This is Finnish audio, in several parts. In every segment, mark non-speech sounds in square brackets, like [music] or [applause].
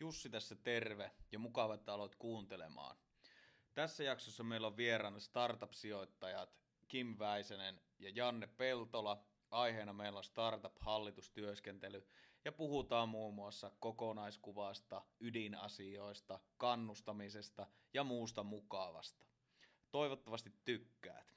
Jussi tässä terve ja mukava, että aloit kuuntelemaan. Tässä jaksossa meillä on vieraana startup-sijoittajat Kim Väisänen ja Janne Peltola. Aiheena meillä on startup-hallitustyöskentely ja puhutaan muun muassa kokonaiskuvasta, ydinasioista, kannustamisesta ja muusta mukavasta. Toivottavasti tykkäät.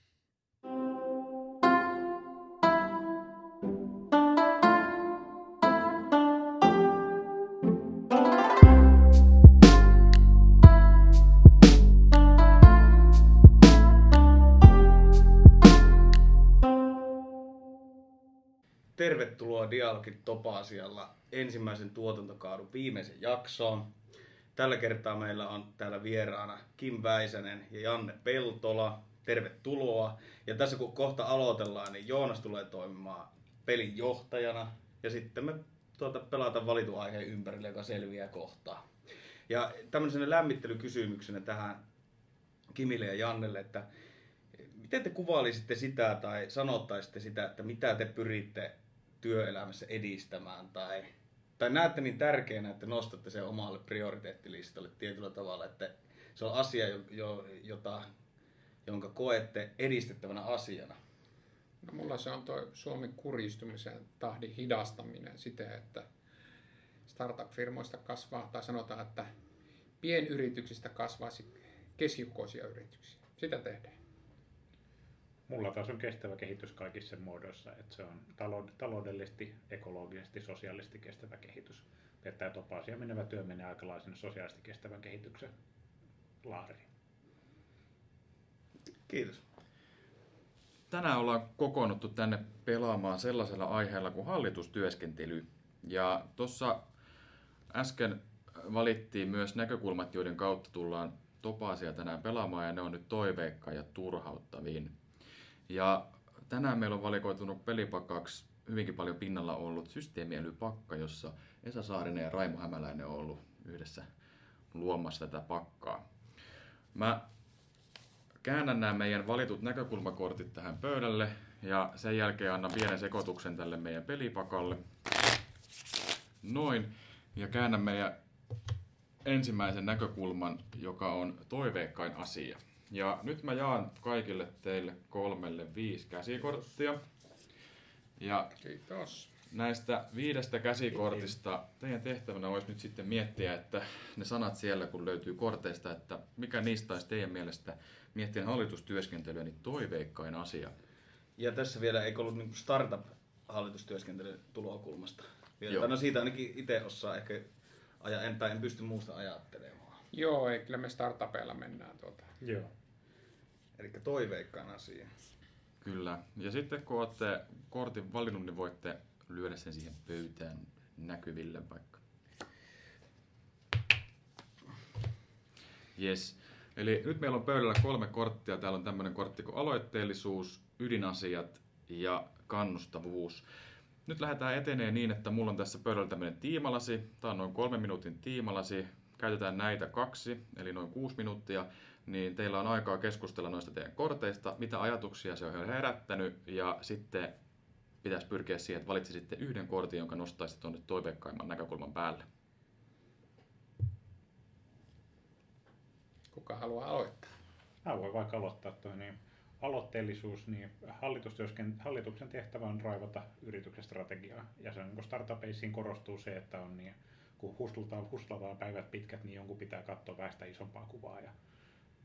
Tervetuloa Dialogin Topa-asialla ensimmäisen tuotantokaudun viimeisen jaksoon. Tällä kertaa meillä on täällä vieraana Kim Väisänen ja Janne Peltola. Tervetuloa. Ja tässä kun kohta aloitellaan, niin Joonas tulee toimimaan pelin johtajana. Ja sitten me tuota, pelataan valitun aiheen ympärille, joka selviää kohtaa. Ja tämmöisenä lämmittelykysymyksenä tähän Kimille ja Jannelle, että miten te kuvailisitte sitä tai sanottaisitte sitä, että mitä te pyritte työelämässä edistämään tai, tai näette niin tärkeänä, että nostatte sen omalle prioriteettilistalle tietyllä tavalla, että se on asia, jo, jota, jonka koette edistettävänä asiana? No mulla se on tuo Suomen kuristumisen tahdin hidastaminen siten, että startup-firmoista kasvaa, tai sanotaan, että pienyrityksistä kasvaisi keskikokoisia yrityksiä. Sitä tehdään. Mulla taas on kestävä kehitys kaikissa muodoissa, että se on taloudellisesti, ekologisesti, sosiaalisesti kestävä kehitys. Pettää Topasia menevä työ menee aikalaisen sosiaalisesti kestävän kehityksen laariin. Kiitos. Tänään ollaan kokoonnuttu tänne pelaamaan sellaisella aiheella kuin hallitustyöskentely. Ja tuossa äsken valittiin myös näkökulmat, joiden kautta tullaan Topasia tänään pelaamaan, ja ne on nyt toiveikka ja turhauttavin. Ja tänään meillä on valikoitunut pelipakaksi hyvinkin paljon pinnalla ollut systeemiälypakka, jossa Esa Saarinen ja Raimo Hämäläinen on ollut yhdessä luomassa tätä pakkaa. Mä käännän nämä meidän valitut näkökulmakortit tähän pöydälle ja sen jälkeen annan pienen sekoituksen tälle meidän pelipakalle. Noin. Ja käännän meidän ensimmäisen näkökulman, joka on toiveikkain asia. Ja nyt mä jaan kaikille teille kolmelle viisi käsikorttia. Ja Kiitos. näistä viidestä käsikortista teidän tehtävänä olisi nyt sitten miettiä, että ne sanat siellä kun löytyy korteista, että mikä niistä olisi teidän mielestä miettien hallitustyöskentelyä, niin toiveikkain asia. Ja tässä vielä ei ollut niin startup-hallitustyöskentelyn tulokulmasta. Vielä. No siitä ainakin itse osaa ehkä aja, en, en pysty muusta ajattelemaan. Joo, ei, kyllä me startupeilla mennään tuota. Joo. Eli toiveikkaan asia. Kyllä. Ja sitten kun olette kortin valinnut, niin voitte lyödä sen siihen pöytään näkyville vaikka. Yes. Eli nyt meillä on pöydällä kolme korttia. Täällä on tämmöinen kortti kuin aloitteellisuus, ydinasiat ja kannustavuus. Nyt lähdetään etenee niin, että mulla on tässä pöydällä tämmöinen tiimalasi. Tämä on noin kolme minuutin tiimalasi. Käytetään näitä kaksi, eli noin kuusi minuuttia niin teillä on aikaa keskustella noista teidän korteista, mitä ajatuksia se on herättänyt, ja sitten pitäisi pyrkiä siihen, että valitsisitte yhden kortin, jonka nostaisitte tuonne toiveikkaimman näkökulman päälle. Kuka haluaa aloittaa? Mä voin vaikka aloittaa toi, niin aloitteellisuus, niin hallituksen tehtävä on raivata yrityksen strategiaa. Ja se on niin startupeisiin korostuu se, että on niin, kun hustlutaan, hustlataan päivät pitkät, niin jonkun pitää katsoa väistä isompaa kuvaa. Ja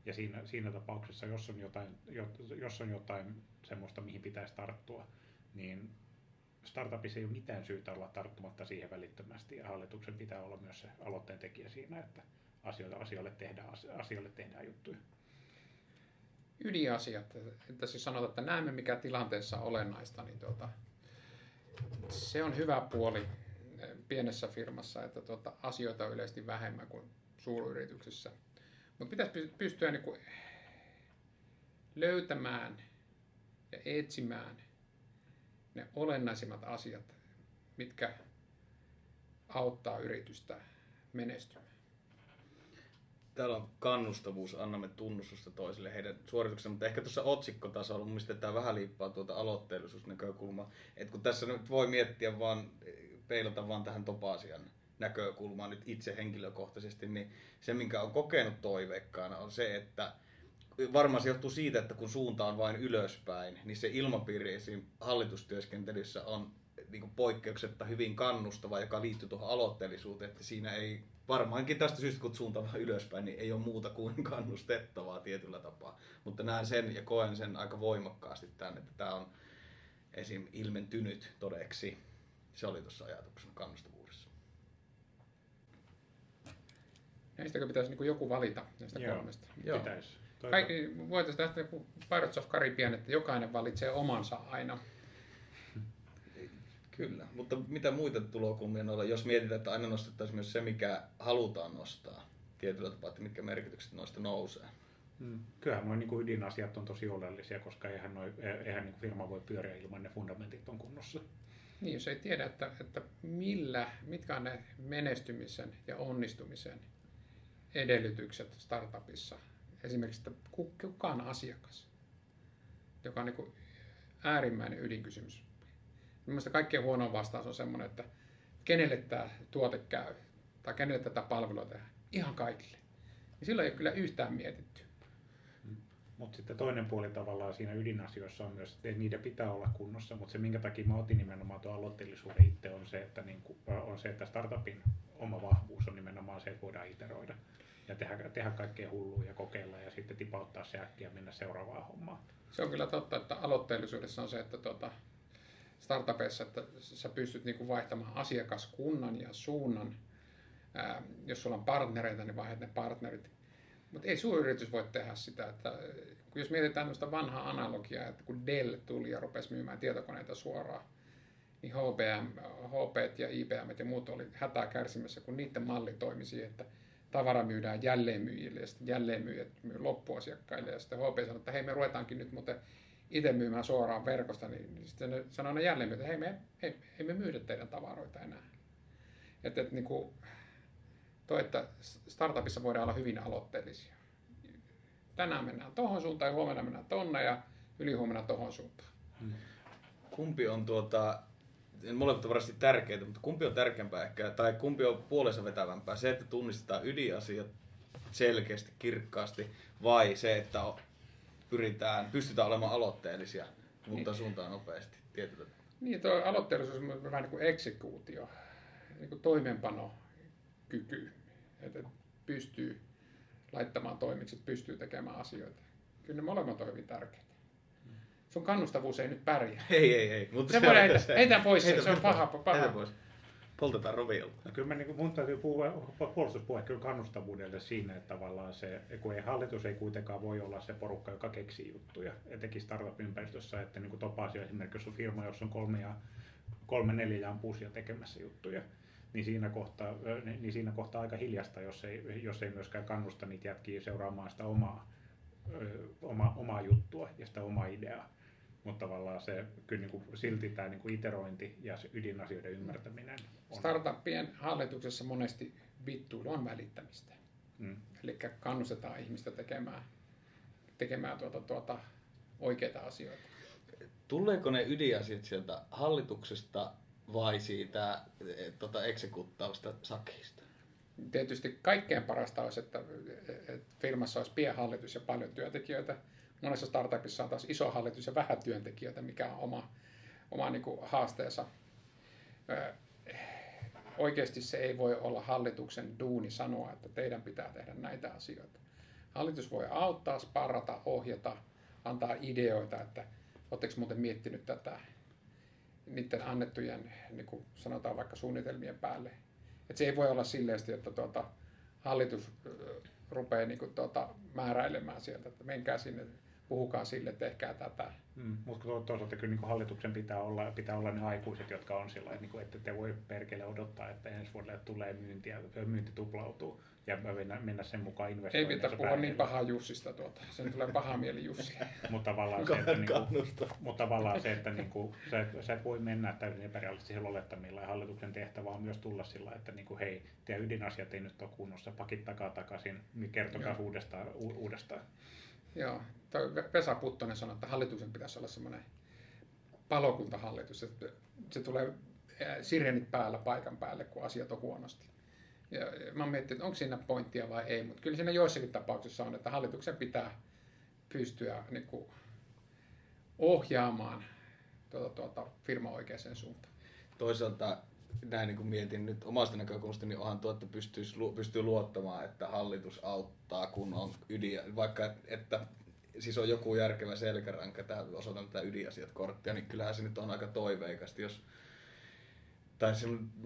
ja siinä, siinä tapauksessa, jos on, jotain, jos on jotain semmoista, mihin pitäisi tarttua, niin startupissa ei ole mitään syytä olla tarttumatta siihen välittömästi. Ja hallituksen pitää olla myös se aloitteen tekijä siinä, että asioille, asioille, tehdään, asioille tehdään juttuja. Ydinasiat, että siis sanotaan, että näemme mikä tilanteessa on olennaista, niin tuota, se on hyvä puoli pienessä firmassa, että tuota, asioita on yleisesti vähemmän kuin suuryrityksissä – mutta pitäisi pystyä niin kuin löytämään ja etsimään ne olennaisimmat asiat, mitkä auttaa yritystä menestymään. Täällä on kannustavuus, annamme tunnustusta toisille heidän suorituksensa, mutta ehkä tuossa otsikkotasolla mun mielestä tämä vähän liippaa tuota aloitteellisuusnäkökulmaa. Että kun tässä nyt voi miettiä vaan, peilata vaan tähän topa näkökulmaa nyt itse henkilökohtaisesti, niin se, minkä on kokenut toiveikkaana, on se, että varmaan se johtuu siitä, että kun suunta on vain ylöspäin, niin se ilmapiiri esim. hallitustyöskentelyssä on niin kuin poikkeuksetta hyvin kannustava, joka liittyy tuohon aloitteellisuuteen, että siinä ei varmaankin tästä syystä, kun suunta vaan ylöspäin, niin ei ole muuta kuin kannustettavaa tietyllä tapaa. Mutta näen sen ja koen sen aika voimakkaasti tämän, että tämä on esim. ilmentynyt todeksi. Se oli tuossa ajatuksena kannustavuudessa. Näistäkö pitäisi niin joku valita näistä Joo. kolmesta? Joo. Pitäisi. Kaikki, voitaisiin tästä joku Pirates of Caribbean, että jokainen valitsee omansa aina. [laughs] Kyllä, mutta mitä muita tulokulmia noilla, jos mietitään, että aina nostettaisiin myös se, mikä halutaan nostaa tietyllä tapaa, että mitkä merkitykset noista nousee. Mm. Kyllähän nuo niin ydinasiat on tosi oleellisia, koska eihän, noi, eihän niin firma voi pyöriä ilman ne fundamentit on kunnossa. Niin, jos ei tiedä, että, että millä, mitkä on ne menestymisen ja onnistumisen edellytykset startupissa. Esimerkiksi, että ku- kuka on asiakas, joka on niin äärimmäinen ydinkysymys. Mielestäni kaikkein huonoin vastaus on semmoinen, että kenelle tämä tuote käy tai kenelle tätä palvelua tehdään. Ihan kaikille. Niin silloin ei ole kyllä yhtään mietitty. Mutta sitten toinen puoli tavallaan siinä ydinasioissa on myös, että niiden pitää olla kunnossa, mutta se minkä takia mä otin nimenomaan tuon aloitteellisuuden itse on se, että, niin kuin, on se, että startupin oma vahvuus on nimenomaan se, että voidaan iteroida ja tehdä, tehdä kaikkea hullua ja kokeilla ja sitten tipauttaa se äkkiä ja mennä seuraavaan hommaan. Se on kyllä totta, että aloitteellisuudessa on se, että tuota, startupeissa, että sä pystyt niinku vaihtamaan asiakaskunnan ja suunnan. Ää, jos sulla on partnereita, niin vaihdat ne partnerit. Mutta ei suuryritys voi tehdä sitä. Että, kun jos mietitään tämmöistä vanhaa analogiaa, että kun Dell tuli ja rupesi myymään tietokoneita suoraan, niin HBM, HP ja IBM ja muut oli hätää kärsimässä, kun niiden malli toimi siihen, että tavara myydään jälleenmyyjille ja sitten jälleenmyyjät myy loppuasiakkaille ja sitten HP sanoi, että hei me ruvetaankin nyt muuten itse myymään suoraan verkosta, niin sitten ne sanoo ne jälleenmyyjät, että hei me, hei, ei me myydä teidän tavaroita enää. Että et, niin kuin, toi, että startupissa voidaan olla hyvin aloitteellisia. Tänään mennään tohon suuntaan ja huomenna mennään tonne ja ylihuomenna tohon suuntaan. Kumpi on tuota, molemmat on varmasti tärkeitä, mutta kumpi on tärkeämpää ehkä, tai kumpi on puolensa vetävämpää? Se, että tunnistetaan ydinasiat selkeästi, kirkkaasti, vai se, että pyritään, pystytään olemaan aloitteellisia, mutta suuntaan nopeasti tietyllä. Niin, tuo aloitteellisuus on vähän niin kuin eksekuutio, niin kuin toimeenpanokyky, että pystyy laittamaan toimiksi, pystyy tekemään asioita. Kyllä ne molemmat on hyvin tärkeitä. Sun kannustavuus ei nyt pärjää. Ei, ei, ei. Mutta Se voidaan heitä- heitä pois se, se on paha- paha. Heitä pois. Poltetaan roviolta. No kyllä mä, niin mun täytyy puhua, puolustuspuhe kyllä kannustavuudelle siinä, että tavallaan se, kun ei hallitus ei kuitenkaan voi olla se porukka, joka keksii juttuja, etenkin startup-ympäristössä, että niin kuin Topasio esimerkiksi, jos on firma, jossa on kolme, ja, kolme neljä ja ampusia tekemässä juttuja, niin siinä kohtaa, niin siinä kohtaa aika hiljasta, jos ei, jos ei myöskään kannusta niitä jätkiä seuraamaan sitä omaa, oma, omaa juttua ja sitä omaa ideaa. Mutta tavallaan se, kyllä niin kuin, silti tämä niin kuin iterointi ja se ydinasioiden ymmärtäminen on Startuppien hallituksessa monesti vittuilu on välittämistä. Mm. Eli kannustetaan ihmistä tekemään, tekemään tuota, tuota, oikeita asioita. Tuleeko ne ydinasiat sieltä hallituksesta vai siitä eh, tota, eksekuttaavasta sakista? Tietysti kaikkein parasta olisi, että että firmassa olisi pienhallitus ja paljon työntekijöitä. Monessa startupissa on taas iso hallitus ja vähän työntekijöitä, mikä on oma, oma niin kuin haasteensa. Oikeasti se ei voi olla hallituksen duuni sanoa, että teidän pitää tehdä näitä asioita. Hallitus voi auttaa, sparrata, ohjata, antaa ideoita, että oletteko muuten miettinyt tätä niiden annettujen, niin kuin sanotaan vaikka suunnitelmien päälle. Et se ei voi olla silleen, että tuota, hallitus rupeaa niin kuin, tuota, määräilemään sieltä, että menkää sinne, puhukaa sille, tehkää tätä. Mm, mutta toisaalta kyllä niin hallituksen pitää olla, pitää olla ne aikuiset, jotka on sillä niin kuin, että te voi perkele odottaa, että ensi vuodelle tulee myyntiä, myynti tuplautuu ja mennä, mennä sen mukaan Ei investoinneissa pitää puhua niin pahaa Jussista tuota. Sen tulee paha [laughs] mieli Jussi. Mutta tavallaan se, että, niin kuin, mutta tavallaan se, että niin kuin, sä, et, sä et voi mennä täysin epärealistisilla olettamilla ja hallituksen tehtävä on myös tulla sillä, että niin kuin, hei, teidän ydinasiat ei nyt ole kunnossa, pakit takaa takaisin, niin kertokaa Joo. uudestaan, u, uudestaan. Joo, Vesa Puttonen sanoi, että hallituksen pitäisi olla semmoinen palokuntahallitus, että se tulee sirenit päällä paikan päälle, kun asiat on huonosti. Ja mä oon miettinyt, että onko siinä pointtia vai ei, mutta kyllä siinä joissakin tapauksissa on, että hallituksen pitää pystyä niin kuin, ohjaamaan tuota, tuota, firma oikeaan suuntaan. Toisaalta näin niin kuin mietin nyt omasta näkökulmasta, niin onhan tuo, että pystyisi, pystyy luottamaan, että hallitus auttaa, kun on ydin, vaikka että siis on joku järkevä selkäranka, että osoitan tätä ydinasiat korttia, niin kyllähän se nyt on aika toiveikasti, jos tai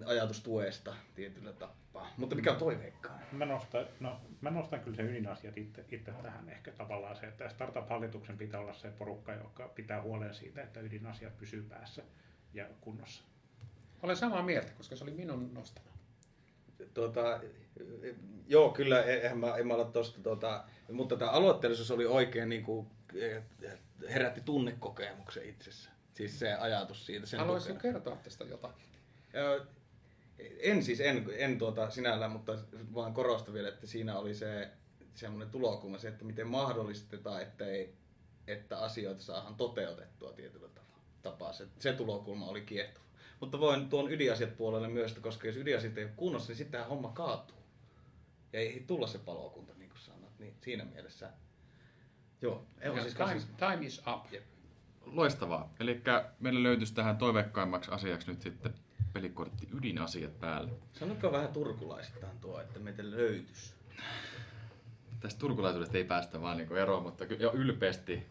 ajatus tuesta tietyllä tapaa. Mutta mikä on toiveikkaa? Mä nostan, no, mä nostan kyllä se ydinasiat itse, itse tähän ehkä tavallaan se, että startup-hallituksen pitää olla se porukka, joka pitää huolen siitä, että ydinasiat pysyy päässä ja kunnossa. Olen samaa mieltä, koska se oli minun nostama. Tuota, joo, kyllä, eihän mä, en mä ole tosta, tuota, mutta tämä aloitteellisuus oli oikein niin kuin, herätti tunnekokemuksen itsessä. Siis se ajatus siitä. Sen Haluaisitko tukena. kertoa tästä jotain? Ö, En siis, en, en tuota sinällään, mutta vaan korostan vielä, että siinä oli se semmoinen tulokulma, se, että miten mahdollistetaan, että, ei, että asioita saadaan toteutettua tietyllä tavalla- tapaa. Se, se tulokulma oli kiehtova. Mutta voin tuon ydinasiat puolelle myös, että koska jos ydinasiat ei ole kunnossa, niin sittenhän homma kaatuu. Ja ei tulla se palokunta, niin kuin sanot. Niin siinä mielessä, joo. Ei, Ja siis time, kasis- time is up. Jep. Loistavaa. Eli meillä löytyisi tähän toiveikkaimmaksi asiaksi nyt sitten pelikortti ydinasiat päälle. Sanokaa vähän turkulaisittain tuo, että meitä löytyisi. Tästä turkulaisuudesta ei päästä vaan niin eroon, mutta ky- jo ylpeästi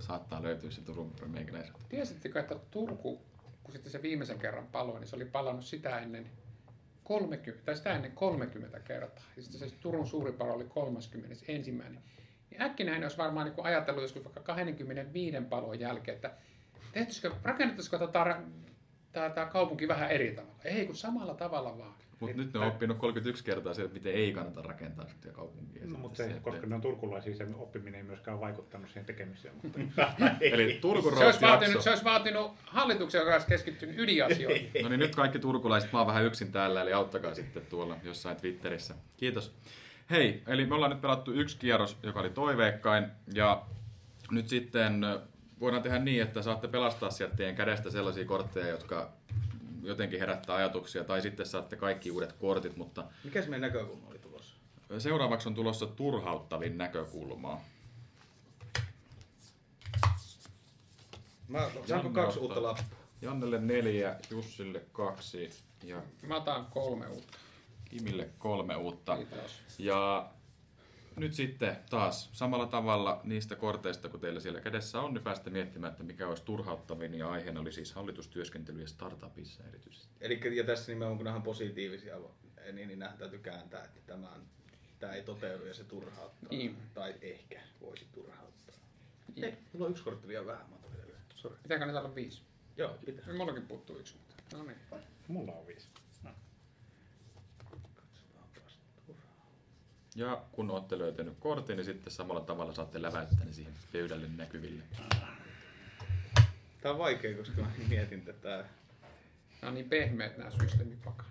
saattaa löytyä se Turun meikäläisen. Tiesittekö, että Turku, kun sitten se viimeisen kerran paloi, niin se oli palannut sitä ennen 30, tai sitä ennen 30 kertaa. Ja sitten se Turun suuri palo oli 31. Niin äkkinäinen olisi varmaan niin ajatellut joskus vaikka 25 palon jälkeen, että tehtyisikö, rakennettaisiko tätä, tämä kaupunki vähän eri tavalla. Ei, kun samalla tavalla vaan. Mutta nyt ne on oppinut 31 kertaa se, että miten ei kannata rakentaa sitä kaupunkia. No, mutta Sitten se, että- koska ne on turkulaisia, se oppiminen ei myöskään vaikuttanut siihen tekemiseen. Mutta [laughs] Eli Se olisi, vaatinut, se olisi vaatinut hallituksen, olisi keskittynyt ydinasioihin. [laughs] No niin, nyt kaikki turkulaiset, mä oon vähän yksin täällä, eli auttakaa sitten tuolla jossain Twitterissä. Kiitos. Hei, eli me ollaan nyt pelattu yksi kierros, joka oli toiveikkain, ja nyt sitten voidaan tehdä niin, että saatte pelastaa sieltä teidän kädestä sellaisia kortteja, jotka jotenkin herättää ajatuksia, tai sitten saatte kaikki uudet kortit, mutta Mikä se meidän näkökulma oli tulossa? seuraavaksi on tulossa turhauttavin näkökulmaa. Mä, saanko kaksi uutta lappua? Jannelle neljä, Jussille kaksi ja Mä otan kolme uutta. Kimille kolme uutta. Kiitos. Ja nyt sitten taas samalla tavalla niistä korteista, kun teillä siellä kädessä on, niin päästä miettimään, että mikä olisi turhauttavin. Ja aiheena oli siis hallitustyöskentely ja startupissa erityisesti. Eli ja tässä nimenomaan kun nämä on positiivisia, niin, niin nämä täytyy kääntää, että tämä, on, tämä ei toteudu ja se turhauttaa. Niin. Tai ehkä voisi turhauttaa. Niin. Ei, mulla on yksi kortti liian vähän, mä otan vielä yhden. Pitääkö niitä olla viisi? Joo, pitää. Mullakin puuttuu yksi. mutta- No niin. mulla on viisi. Ja kun olette löytänyt kortin, niin sitten samalla tavalla saatte läväyttää ne siihen pöydälle näkyville. Tää on vaikea, koska mä mietin tätä. Nämä on niin pehmeät nämä systeemipakan.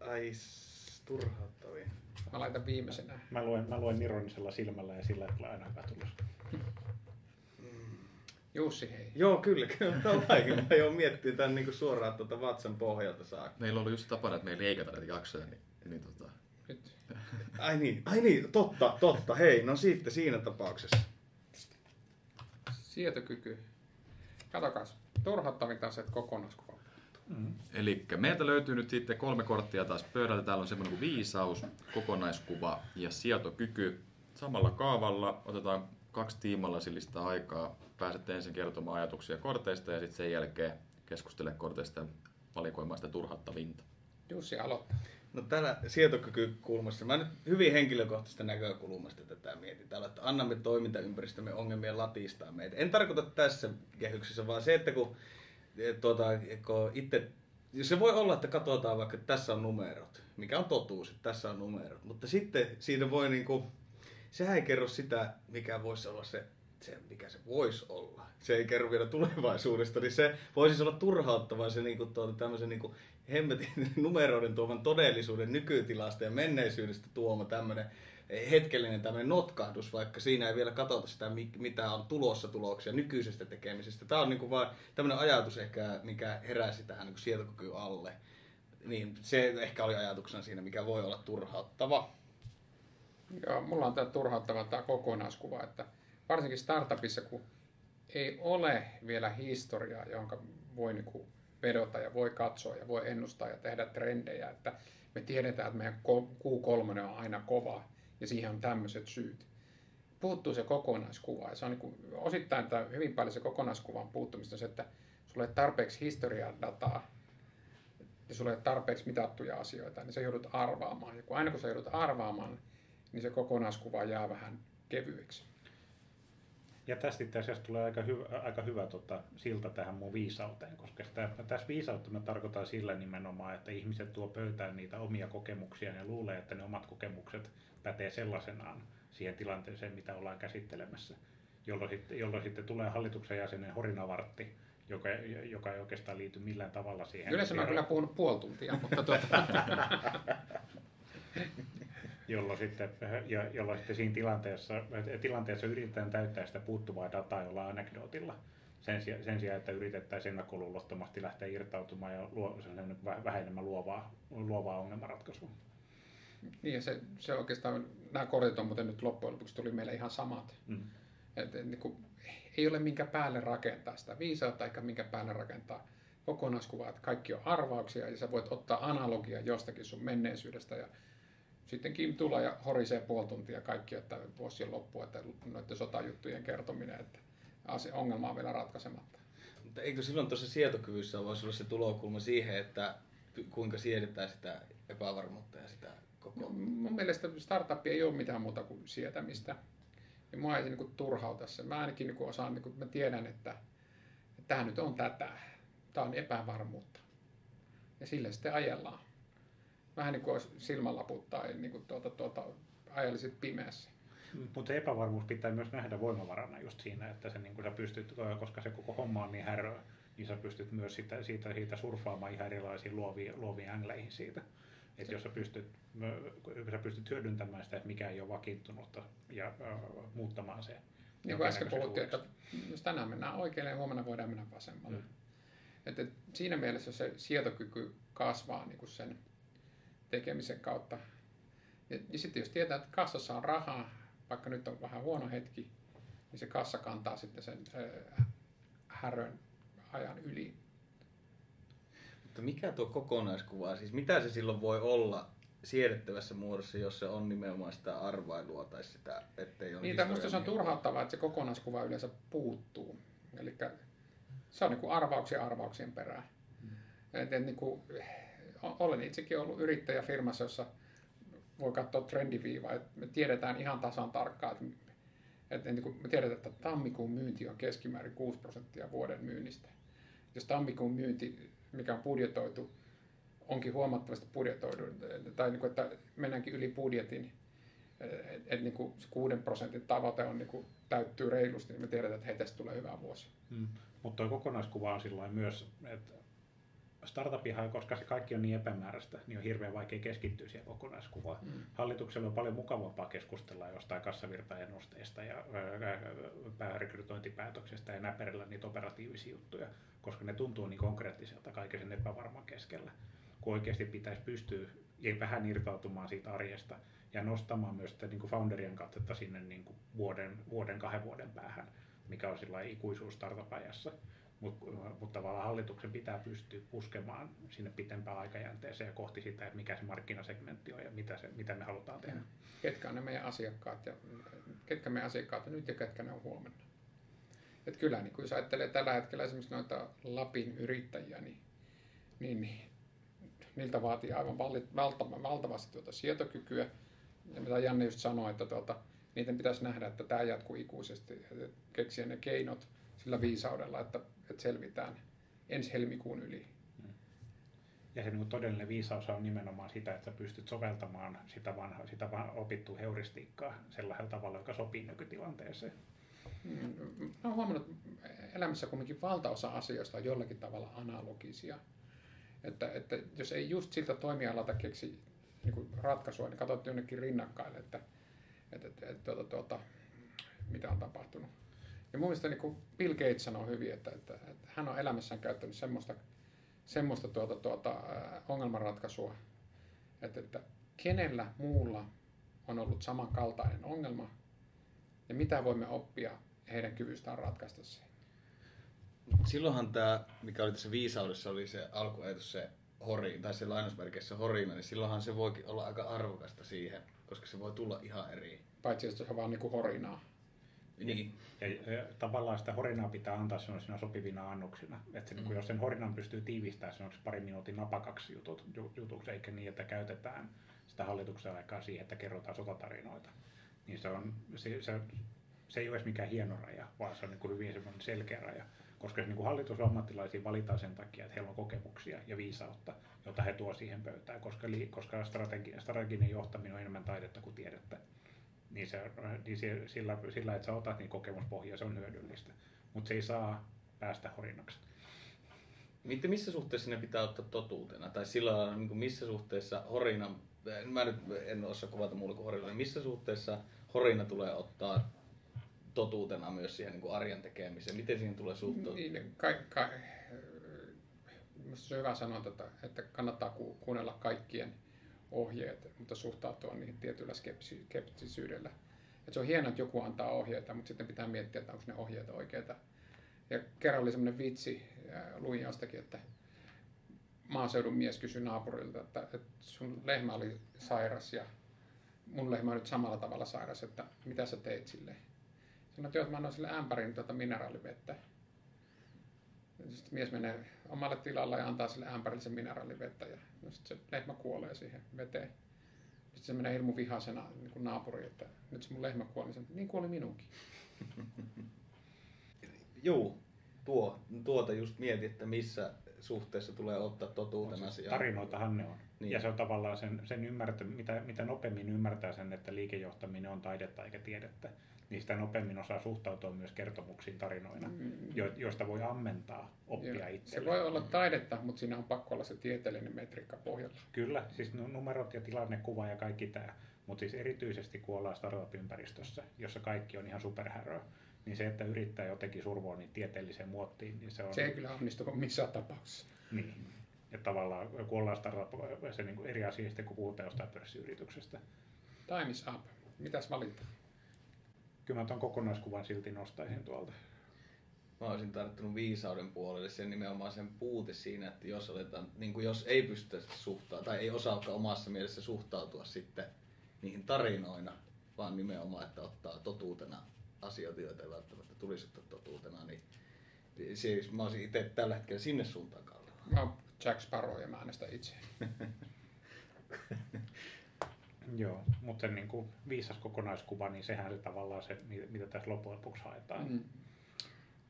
Ai, s- turhauttavia. Mä laitan viimeisenä. Mä luen, mä luen ironisella silmällä ja sillä, että tulee aina hyvä tulos. [laughs] Jussi, hei. Joo, kyllä, kyllä. Tämä on vaikea. Mä jo miettinyt tämän niin suoraan tuota vatsan pohjalta saakka. Meillä on ollut just tapana, että me ei leikata näitä jaksoja, niin, niin tota. Ai niin, ai niin, totta, totta. Hei, no sitten siinä tapauksessa. Sietokyky. Katokas. Turhauttavinta se, että kokonaiskuva. Eli meiltä löytyy nyt sitten kolme korttia taas pöydältä. Täällä on semmoinen kuin viisaus, kokonaiskuva ja sietokyky. Samalla kaavalla otetaan kaksi tiimallasillista aikaa. Pääsette ensin kertomaan ajatuksia korteista ja sitten sen jälkeen keskustele korteista ja valikoimaan sitä turhauttavinta. Jussi aloittaa. No täällä sietokykykulmassa, mä nyt hyvin henkilökohtaisesta näkökulmasta tätä mietin täällä, että annamme toimintaympäristömme ongelmien latistaa meitä. En tarkoita tässä kehyksessä, vaan se, että kun, eh, tuota, kun itse, se voi olla, että katsotaan vaikka, että tässä on numerot, mikä on totuus, että tässä on numerot, mutta sitten siinä voi niinku, sehän ei kerro sitä, mikä voisi olla se, se mikä se voisi olla. Se ei kerro vielä tulevaisuudesta, niin se voisi olla turhauttavaa se niinku, tuota, tämmöisen niinku, hemmetin [laughs] numeroiden tuoman todellisuuden nykytilasta ja menneisyydestä tuoma tämmöinen hetkellinen tämmöinen notkahdus, vaikka siinä ei vielä katsota sitä, mi- mitä on tulossa tuloksia nykyisestä tekemisestä. Tämä on niinku vaan tämmöinen ajatus ehkä, mikä heräsi tähän niinku sietokyky alle. Niin, se ehkä oli ajatuksena siinä, mikä voi olla turhauttava. Joo, mulla on tämä turhauttava tämä kokonaiskuva, että varsinkin startupissa, kun ei ole vielä historiaa, jonka voi niinku vedota ja voi katsoa ja voi ennustaa ja tehdä trendejä, että me tiedetään, että meidän Q3 on aina kova ja siihen on tämmöiset syyt. Puuttuu se kokonaiskuva ja se on niin osittain tämä hyvin paljon se kokonaiskuvan puuttumista se, että sulla ei tarpeeksi historiaa dataa ja sulla ei tarpeeksi mitattuja asioita, niin sä joudut arvaamaan. Ja kun aina kun sä joudut arvaamaan, niin se kokonaiskuva jää vähän kevyeksi. Ja tästä itse asiassa tulee aika hyvä, aika hyvä tota, silta tähän mun viisauteen, koska sitä, tässä viisautta mä tarkoitan sillä nimenomaan, että ihmiset tuo pöytään niitä omia kokemuksia ja luulee, että ne omat kokemukset pätee sellaisenaan siihen tilanteeseen, mitä ollaan käsittelemässä. Jolloin sitten, jolloin sitten tulee hallituksen jäsenen horinavartti, joka, joka ei oikeastaan liity millään tavalla siihen. Yleensä mä kyllä puhunut puoli tuntia, mutta tuota... [laughs] jolloin sitten, jolloin sitten siinä tilanteessa, tilanteessa yritetään täyttää sitä puuttuvaa dataa jolla anekdootilla. Sen, sijaan, sen sijaan, että yritettäisiin ennakkoluulottomasti lähteä irtautumaan ja luo, vähän enemmän luovaa, luovaa ongelmanratkaisua. Niin ja se, se oikeastaan, nämä kortit on muuten nyt loppujen lopuksi tuli meille ihan samat. Mm. Et, niin kuin, ei ole minkä päälle rakentaa sitä viisautta eikä minkä päälle rakentaa kokonaiskuvaa, että kaikki on arvauksia ja sä voit ottaa analogia jostakin sun menneisyydestä ja sitten Kim tulee ja horisee puoli tuntia kaikki, että vuosien loppu, että noiden sotajuttujen kertominen, että asia, ongelma on vielä ratkaisematta. Mutta eikö silloin tuossa sietokyvyssä voisi olla se tulokulma siihen, että kuinka siedetään sitä epävarmuutta ja sitä koko... No, mun mielestä startup ei ole mitään muuta kuin sietämistä. Ja mua ei se niin turhauta se. Mä ainakin niin osaan, niin kuin, mä tiedän, että, että tämä nyt on tätä. Tämä on epävarmuutta. Ja sille sitten ajellaan vähän niin kuin olisi silmälaput tai niin kuin tuota, tuota, ajalisit pimeässä. Mutta epävarmuus pitää myös nähdä voimavarana just siinä, että se, niin kuin sä pystyt, koska se koko homma on niin häröä, niin sä pystyt myös siitä, siitä, siitä surffaamaan ihan erilaisiin luoviin, luoviin ängleihin siitä. Että jos sä pystyt, sä pystyt hyödyntämään sitä, että mikä ei ole vakiintunutta ja äh, muuttamaan se. Niin kuin äsken puhuttiin, että jos tänään mennään oikealle ja huomenna voidaan mennä vasemmalle. Mm. Että siinä mielessä se sietokyky kasvaa niin kuin sen tekemisen kautta. Ja, ja sitten jos tietää, että kassassa on rahaa, vaikka nyt on vähän huono hetki, niin se kassa kantaa sitten sen äh, härön ajan yli. Mutta mikä tuo kokonaiskuva, siis mitä se silloin voi olla siedettävässä muodossa, jos se on nimenomaan sitä arvailua tai sitä, ettei ole Niin, minusta se on turhauttavaa, että se kokonaiskuva yleensä puuttuu. Eli se on niin kuin arvauksia arvauksien perään. Mm. Et, et, niin kuin, olen itsekin ollut yrittäjä firmassa, jossa voi katsoa trendiviivaa, että me tiedetään ihan tasan tarkkaan, että, että niin kuin me tiedetään, että tammikuun myynti on keskimäärin 6 prosenttia vuoden myynnistä. Jos tammikuun myynti, mikä on budjetoitu, onkin huomattavasti budjetoidu, tai niin kuin, että mennäänkin yli budjetin, että et niin kuin 6 prosentin tavoite on niin kuin täyttyy reilusti, niin me tiedetään, että hei, tästä tulee hyvä vuosi. Hmm. Mutta tuo kokonaiskuva on myös, että startupihan, koska se kaikki on niin epämääräistä, niin on hirveän vaikea keskittyä siihen kokonaiskuvaan. Mm. Hallituksella on paljon mukavampaa keskustella jostain kassavirtaennusteista ja päärekrytointipäätöksestä ja näperillä niitä operatiivisia juttuja, koska ne tuntuu niin konkreettiselta kaiken sen epävarman keskellä. Kun oikeasti pitäisi pystyä vähän irtautumaan siitä arjesta ja nostamaan myös sitä niin kuin founderien katsetta sinne niin kuin vuoden, vuoden, kahden vuoden päähän, mikä on sillä ikuisuus startup-ajassa mutta mut tavallaan hallituksen pitää pystyä puskemaan sinne pitempään aikajänteeseen ja kohti sitä, että mikä se markkinasegmentti on ja mitä, se, mitä me halutaan tehdä. Ketkä on ne meidän asiakkaat ja ketkä meidän asiakkaat on nyt ja ketkä ne on huomenna. Et kyllä, niin kun jos ajattelee tällä hetkellä esimerkiksi noita Lapin yrittäjiä, niin, niin, niin niiltä vaatii aivan valtava, valtavasti tuota sietokykyä. Ja mitä Janne just sanoi, että tuota, niiden pitäisi nähdä, että tämä jatkuu ikuisesti, keksiä ne keinot sillä viisaudella, että että selvitään ensi helmikuun yli. Ja se niin todellinen viisaus on nimenomaan sitä, että pystyt soveltamaan sitä, vanha, sitä vanha opittua heuristiikkaa sellaisella tavalla, joka sopii nykytilanteeseen. Mm, mä olen huomannut, että elämässä kuitenkin valtaosa asioista on jollakin tavalla analogisia. Että, että jos ei just siltä toimialalta keksi niin ratkaisua, niin katsot jonnekin rinnakkaille, että, että, että, että tuota, tuota, mitä on tapahtunut. Ja mun mielestä niin Bill Gates sanoo hyvin, että, että, että hän on elämässään käyttänyt semmoista semmoista tuota, tuota, ongelmanratkaisua, että, että kenellä muulla on ollut samankaltainen ongelma ja mitä voimme oppia heidän kyvystään ratkaista se. Silloinhan tämä, mikä oli tässä viisaudessa, oli se alkuajatus, se hori, tai se lainausmerkeissä horina, niin silloinhan se voikin olla aika arvokasta siihen, koska se voi tulla ihan eri. Paitsi että se on vaan niin kuin horinaa. Niin. Ja, ja tavallaan sitä horinaa pitää antaa sellaisina sopivina annoksina. Että se, mm. jos sen horinan pystyy tiivistämään se pari minuutin napakaksi jutut, jutuksi, eikä niin, että käytetään sitä hallituksen aikaa siihen, että kerrotaan sotatarinoita. Niin se, on, se, se, se ei ole edes mikään hieno raja, vaan se on niin kuin hyvin semmoinen selkeä raja. Koska niin kuin hallitusammattilaisia valitaan sen takia, että heillä on kokemuksia ja viisautta, jota he tuo siihen pöytään, koska, koska strategi, strateginen johtaminen on enemmän taidetta kuin tiedettä niin, se, niin se, sillä, sillä, että sä otat niin kokemuspohjaa, se on hyödyllistä. Mutta se ei saa päästä horinaksi. Miten, missä suhteessa ne pitää ottaa totuutena? Tai sillä lailla, niin kuin missä suhteessa horina, mä nyt en osaa kuvata muulla kuin horina, niin missä suhteessa horina tulee ottaa totuutena myös siihen niin kuin arjen tekemiseen? Miten siihen tulee suhtautua? Niin, kai, kai, se on hyvä sanoa, että, että kannattaa ku, kuunnella kaikkien ohjeet, mutta suhtautua niihin tietyllä skeptisyydellä. Et se on hienoa, että joku antaa ohjeita, mutta sitten pitää miettiä, että onko ne ohjeet oikeita. Ja kerran oli semmoinen vitsi, luin jostakin, että maaseudun mies kysyi naapurilta, että, että sun lehmä oli sairas ja mun lehmä on nyt samalla tavalla sairas, että mitä sä teit sille? Sanoin, että mä annoin sille ämpärin tuota mineraalivettä. Sitten mies menee omalle tilalle ja antaa sille ämpärillisen mineraalivettä ja no sitten se lehmä kuolee siihen veteen. Sitten se menee hirmu vihasena niin kuin naapuri, että nyt se mun lehmä kuoli, niin, niin kuoli minunkin. [laughs] Joo, tuo, tuota just mietin, että missä suhteessa tulee ottaa totuuden asiaa. Tarinoitahan ne on. Niin. Ja se on tavallaan sen, sen ymmärtä, mitä, mitä nopeammin ymmärtää sen, että liikejohtaminen on taidetta eikä tiedettä, niin sitä nopeammin osaa suhtautua myös kertomuksiin tarinoina, mm. jo, joista voi ammentaa oppia itse. Se voi olla taidetta, mutta siinä on pakko olla se tieteellinen metriikka pohjalla. Kyllä, siis numerot ja tilannekuva ja kaikki tämä. Mutta siis erityisesti kun ollaan startup-ympäristössä, jossa kaikki on ihan superhäröä, niin se, että yrittää jotenkin survoa niin tieteelliseen muottiin, niin se on... Se ei kyllä onnistu missään tapauksessa. Niin. Ja tavallaan kun ollaan startup, se niin kuin eri asia sitten, kun puhutaan jostain pörssiyrityksestä. Time is up. Mitäs valitaan? Kyllä mä tuon kokonaiskuvan silti nostaisin tuolta. Mä olisin tarttunut viisauden puolelle sen nimenomaan sen puute siinä, että jos, otetaan, niin kuin jos ei pystytä suhtautua tai ei osaakaan omassa mielessä suhtautua sitten niihin tarinoina, vaan nimenomaan, että ottaa totuutena asioita, joita ei välttämättä tulisi ottaa totuutena, niin siis mä olisin itse tällä hetkellä sinne suuntaan kallella. Mä oon Jack Sparrow ja mä äänestän itse. [laughs] Joo, mutta se niin kuin viisas kokonaiskuva, niin sehän se tavallaan se, mitä tässä loppujen lopuksi haetaan. Mm.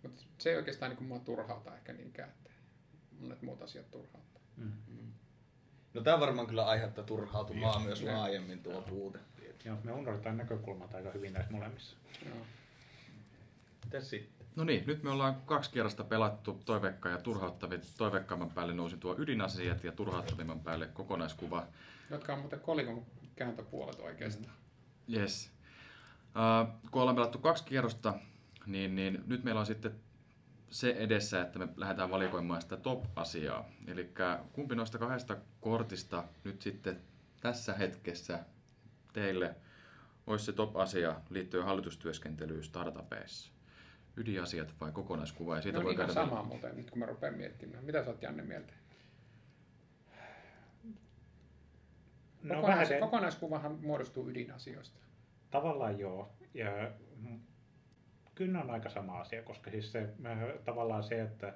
Mutta se ei oikeastaan niin kuin mua turhauta ehkä niinkään, että monet muut asiat turhauttaa. Mm. Mm. No tämä varmaan kyllä aiheuttaa turhautumaan myös ja. laajemmin tuo puute. Joo, me unohdetaan näkökulmat aika hyvin näissä molemmissa. Joo. Mitäs sitten? No niin, nyt me ollaan kaksi kierrosta pelattu toiveikkaa ja turhauttavia. Toiveikkaamman päälle nousi tuo ydinasiat ja turhauttavimman päälle kokonaiskuva. Jotka on muuten kolikon kääntöpuolet oikeastaan. Yes. Uh, kun ollaan pelattu kaksi kierrosta, niin, niin nyt meillä on sitten se edessä, että me lähdetään valikoimaan sitä top-asiaa. Eli kumpi noista kahdesta kortista nyt sitten tässä hetkessä teille olisi se top-asia liittyen hallitustyöskentelyyn startupeissa? Ydinasiat vai kokonaiskuva? Ja siitä no voi ihan sama muuten, nyt kun mä rupean miettimään. Mitä sä oot Janne mieltä? No, Kokonais, vähän... Kokonaiskuvahan muodostuu ydinasioista. Tavallaan joo. Ja, kyllä on aika sama asia, koska siis se, tavallaan se, että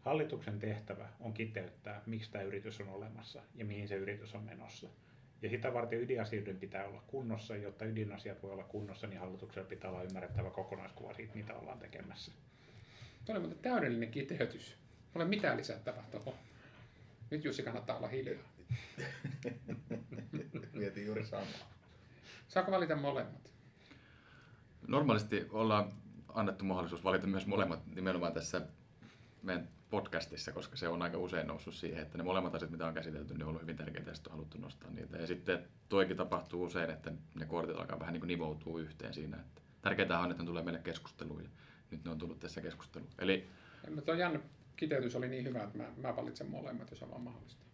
hallituksen tehtävä on kiteyttää, miksi tämä yritys on olemassa ja mihin se yritys on menossa. Ja sitä varten ydinasioiden pitää olla kunnossa, jotta ydinasiat voi olla kunnossa, niin hallituksella pitää olla ymmärrettävä kokonaiskuva siitä, mitä ollaan tekemässä. Tuo oli muuten täydellinen kiteytys. Mulla ei mitään lisättävää tuohon. Nyt Jussi kannattaa olla hiljaa. [laughs] Mietin juuri samaa. Saako valita molemmat? Normaalisti ollaan annettu mahdollisuus valita myös molemmat nimenomaan tässä meidän podcastissa, koska se on aika usein noussut siihen, että ne molemmat asiat, mitä on käsitelty, ne on ollut hyvin tärkeitä ja sitten on haluttu nostaa niitä. Ja sitten toikin tapahtuu usein, että ne kortit alkaa vähän niin kuin nivoutuu yhteen siinä. Että tärkeintä on, että ne tulee meille keskusteluun ja nyt ne on tullut tässä keskusteluun. Eli... Mutta on Janne kiteytys oli niin hyvä, että mä, mä valitsen molemmat, jos on vaan mahdollista.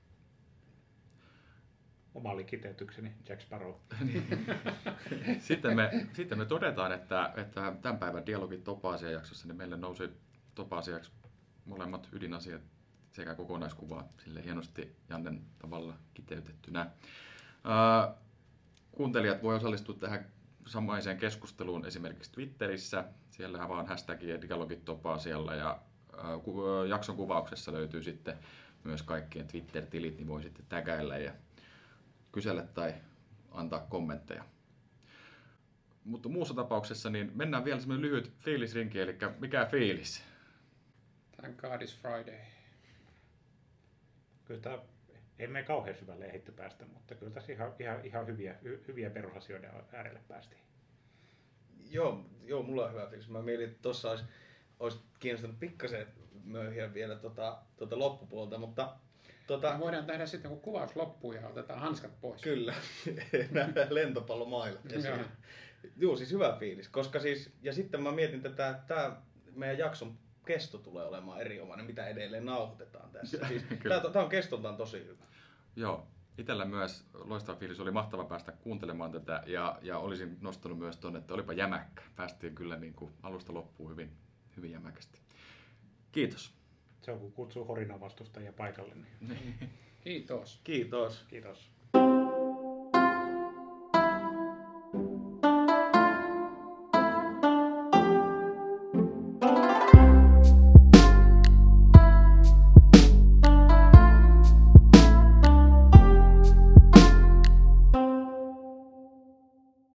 Oma oli kiteytykseni, Jack Sparrow. [laughs] Sitten me, sitten me todetaan, että, että tämän päivän dialogit topa jaksossa niin meille nousi topa molemmat ydinasiat sekä kokonaiskuva sille hienosti Jannen tavalla kiteytettynä. Ää, kuuntelijat voi osallistua tähän samaiseen keskusteluun esimerkiksi Twitterissä. Siellä vaan hashtag dialogit topaa siellä ja ää, ku, jakson kuvauksessa löytyy sitten myös kaikkien Twitter-tilit, niin voi sitten tägäillä ja kysellä tai antaa kommentteja. Mutta muussa tapauksessa niin mennään vielä semmoinen lyhyt fiilisrinki, eli mikä fiilis? Thank God is Friday. Kyllä tämä, ei me kauhean syvälle ehditty päästä, mutta kyllä tässä ihan, ihan, ihan hyviä, hyviä perusasioiden äärelle päästiin. Joo, joo, mulla on hyvä fiilis. Mä mietin, että tuossa olisi, olisi kiinnostanut pikkasen möyhiä vielä tota, tota loppupuolta, mutta Tota, Me voidaan tehdä sitten, kun kuvaus loppuu ja otetaan hanskat pois. Kyllä, [laughs] nämä lentopallomailat. Joo, siis hyvä fiilis. Koska siis, ja sitten mä mietin tätä, tämä meidän jakson kesto tulee olemaan erinomainen, mitä edelleen nauhoitetaan tässä. Siis, tämä, tämä on kestoltaan tosi hyvä. Joo, Itellä myös loistava fiilis, oli mahtava päästä kuuntelemaan tätä ja, ja olisin nostanut myös tuonne, että olipa jämäkkä. Päästiin kyllä niin kuin alusta loppuun hyvin, hyvin jämäkästi. Kiitos. Se on kun kutsuu Horinan vastustajia paikalle. Niin. Kiitos. Kiitos. Kiitos.